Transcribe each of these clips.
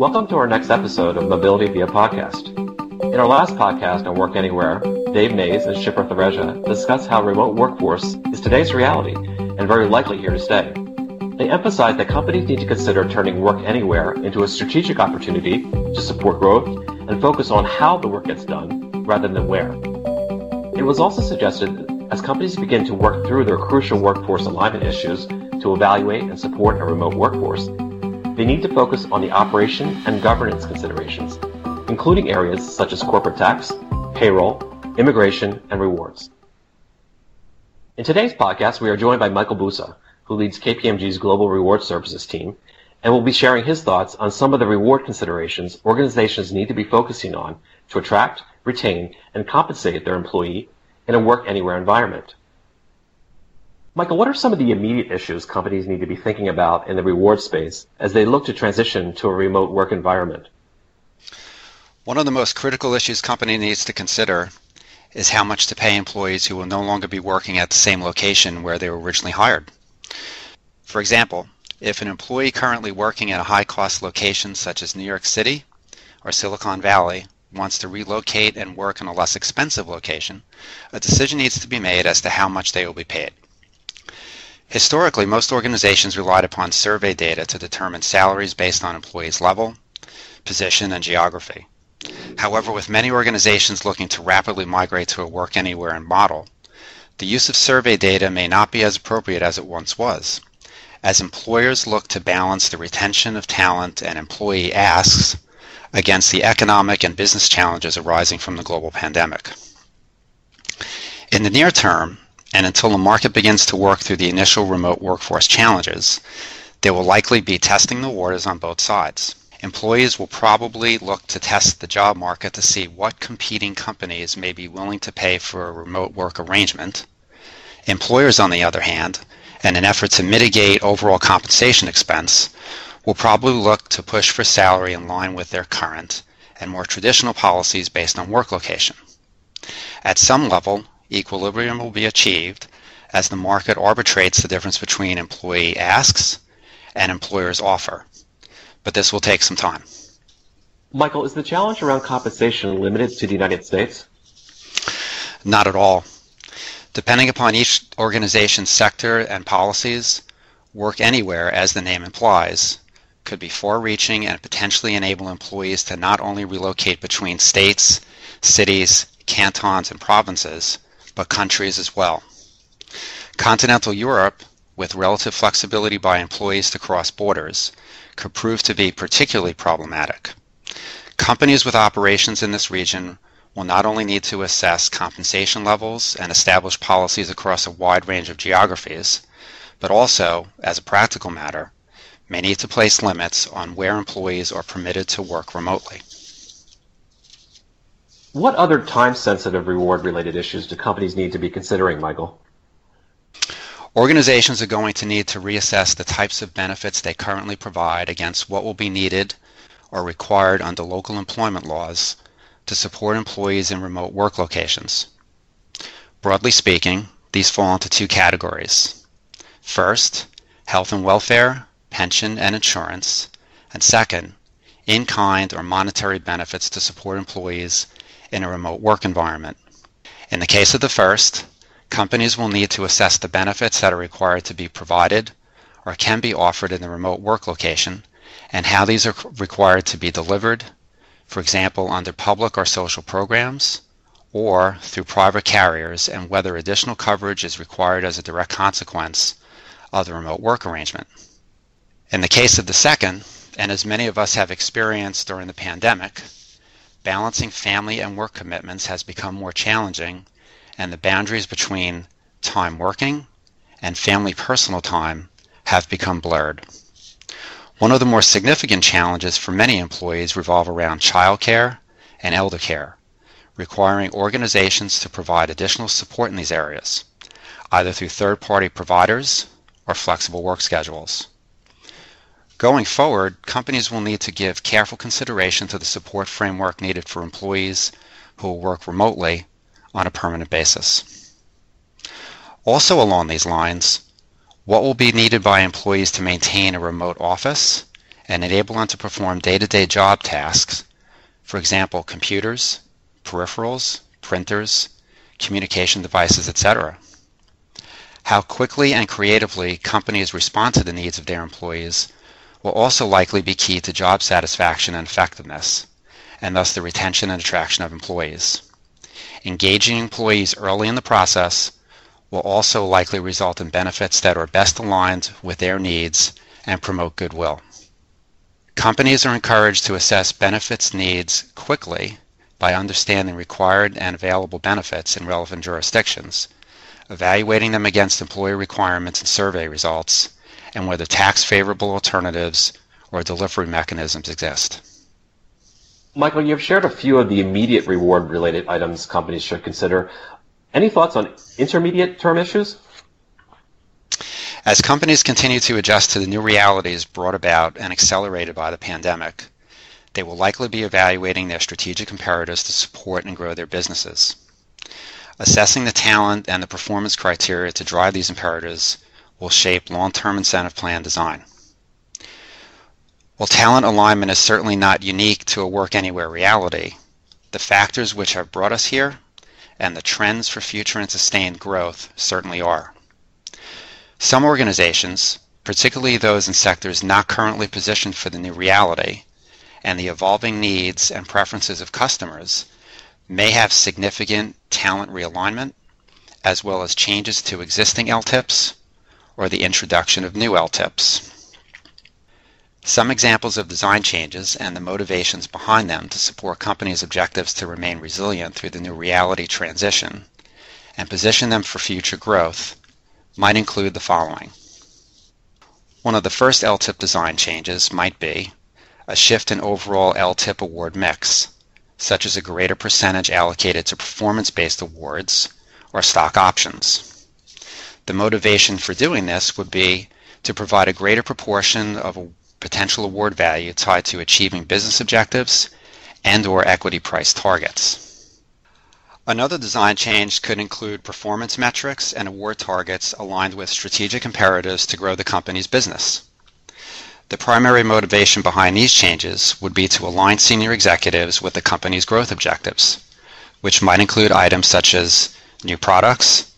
Welcome to our next episode of Mobility Via Podcast. In our last podcast on Work Anywhere, Dave Mays and Shipra Thureja discuss how remote workforce is today's reality and very likely here to stay. They emphasize that companies need to consider turning work anywhere into a strategic opportunity to support growth and focus on how the work gets done rather than where. It was also suggested that as companies begin to work through their crucial workforce alignment issues to evaluate and support a remote workforce, they need to focus on the operation and governance considerations, including areas such as corporate tax, payroll, immigration, and rewards. In today's podcast, we are joined by Michael Bussa, who leads KPMG's Global Reward Services team, and will be sharing his thoughts on some of the reward considerations organizations need to be focusing on to attract, retain, and compensate their employee in a work anywhere environment. Michael, what are some of the immediate issues companies need to be thinking about in the reward space as they look to transition to a remote work environment? One of the most critical issues company needs to consider is how much to pay employees who will no longer be working at the same location where they were originally hired. For example, if an employee currently working at a high cost location such as New York City or Silicon Valley wants to relocate and work in a less expensive location, a decision needs to be made as to how much they will be paid. Historically, most organizations relied upon survey data to determine salaries based on employees' level, position, and geography. However, with many organizations looking to rapidly migrate to a work anywhere model, the use of survey data may not be as appropriate as it once was. As employers look to balance the retention of talent and employee asks against the economic and business challenges arising from the global pandemic. In the near term, and until the market begins to work through the initial remote workforce challenges, there will likely be testing the waters on both sides. Employees will probably look to test the job market to see what competing companies may be willing to pay for a remote work arrangement. Employers, on the other hand, in an effort to mitigate overall compensation expense, will probably look to push for salary in line with their current and more traditional policies based on work location. At some level, equilibrium will be achieved as the market arbitrates the difference between employee asks and employer's offer. But this will take some time. Michael, is the challenge around compensation limited to the United States? Not at all. Depending upon each organization's sector and policies, work anywhere, as the name implies, could be far reaching and potentially enable employees to not only relocate between states, cities, cantons, and provinces, but countries as well. Continental Europe, with relative flexibility by employees to cross borders, could prove to be particularly problematic. Companies with operations in this region will not only need to assess compensation levels and establish policies across a wide range of geographies, but also, as a practical matter, may need to place limits on where employees are permitted to work remotely. What other time-sensitive reward-related issues do companies need to be considering, Michael? Organizations are going to need to reassess the types of benefits they currently provide against what will be needed or required under local employment laws to support employees in remote work locations. Broadly speaking, these fall into two categories. First, health and welfare, pension and insurance, and second, in-kind or monetary benefits to support employees in a remote work environment. In the case of the first, companies will need to assess the benefits that are required to be provided or can be offered in the remote work location and how these are required to be delivered, for example, under public or social programs or through private carriers and whether additional coverage is required as a direct consequence of the remote work arrangement. In the case of the second, and as many of us have experienced during the pandemic, balancing family and work commitments has become more challenging, and the boundaries between time working and family personal time have become blurred. One of the more significant challenges for many employees revolve around childcare and elder care, requiring organizations to provide additional support in these areas, either through third-party providers or flexible work schedules. Going forward, companies will need to give careful consideration to the support framework needed for employees who will work remotely on a permanent basis. Also along these lines, what will be needed by employees to maintain a remote office and enable them to perform day-to-day job tasks, for example, computers, peripherals, printers, communication devices, etc. How quickly and creatively companies respond to the needs of their employees will also likely be key to job satisfaction and effectiveness, and thus the retention and attraction of employees. Engaging employees early in the process will also likely result in benefits that are best aligned with their needs and promote goodwill. Companies are encouraged to assess benefits needs quickly by understanding required and available benefits in relevant jurisdictions, evaluating them against employer requirements and survey results, and whether tax favorable alternatives or delivery mechanisms exist. Michael, you've shared a few of the immediate reward related items companies should consider. Any thoughts on intermediate term issues? As companies continue to adjust to the new realities brought about and accelerated by the pandemic, they will likely be evaluating their strategic imperatives to support and grow their businesses. Assessing the talent and the performance criteria to drive these imperatives will shape long-term incentive plan design. While talent alignment is certainly not unique to a work anywhere reality, the factors which have brought us here and the trends for future and sustained growth certainly are. Some organizations, particularly those in sectors not currently positioned for the new reality and the evolving needs and preferences of customers, may have significant talent realignment as well as changes to existing LTIPs or the introduction of new LTIPs. Some examples of design changes and the motivations behind them to support companies' objectives to remain resilient through the new reality transition and position them for future growth might include the following. One of the first LTIP design changes might be a shift in overall LTIP award mix, such as a greater percentage allocated to performance-based awards or stock options. The motivation for doing this would be to provide a greater proportion of potential award value tied to achieving business objectives and or equity price targets. Another design change could include performance metrics and award targets aligned with strategic imperatives to grow the company's business. The primary motivation behind these changes would be to align senior executives with the company's growth objectives, which might include items such as new products,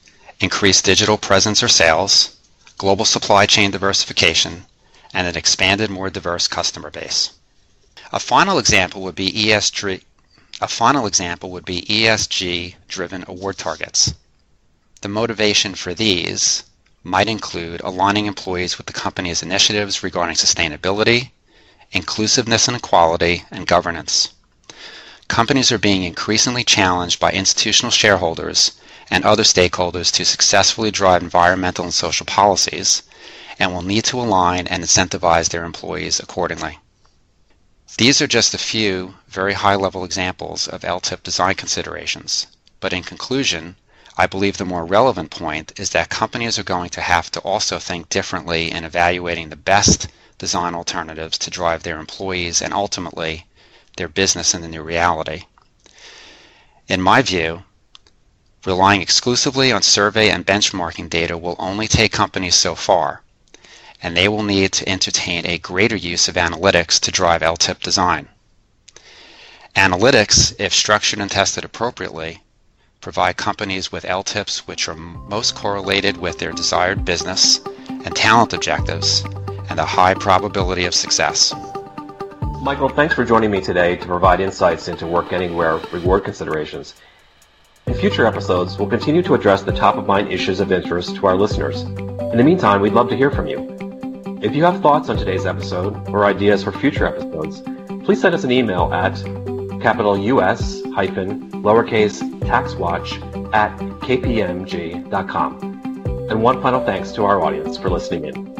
increased digital presence or sales, global supply chain diversification, and an expanded, more diverse customer base. A final example would be ESG, a final example would be ESG driven award targets. The motivation for these might include aligning employees with the company's initiatives regarding sustainability, inclusiveness and equality, and governance. Companies are being increasingly challenged by institutional shareholders and other stakeholders to successfully drive environmental and social policies and will need to align and incentivize their employees accordingly. These are just a few very high-level examples of LTIP design considerations, but in conclusion, I believe the more relevant point is that companies are going to have to also think differently in evaluating the best design alternatives to drive their employees and ultimately their business in the new reality. In my view, relying exclusively on survey and benchmarking data will only take companies so far, and they will need to entertain a greater use of analytics to drive LTIP design. Analytics, if structured and tested appropriately, provide companies with LTIPs which are most correlated with their desired business and talent objectives and a high probability of success. Michael, thanks for joining me today to provide insights into Work Anywhere reward considerations. In future episodes, we'll continue to address the top of mind issues of interest to our listeners. In the meantime, we'd love to hear from you. If you have thoughts on today's episode or ideas for future episodes, please send us an email at capital US hyphen lowercase taxwatch at kpmg.com. And one final thanks to our audience for listening in.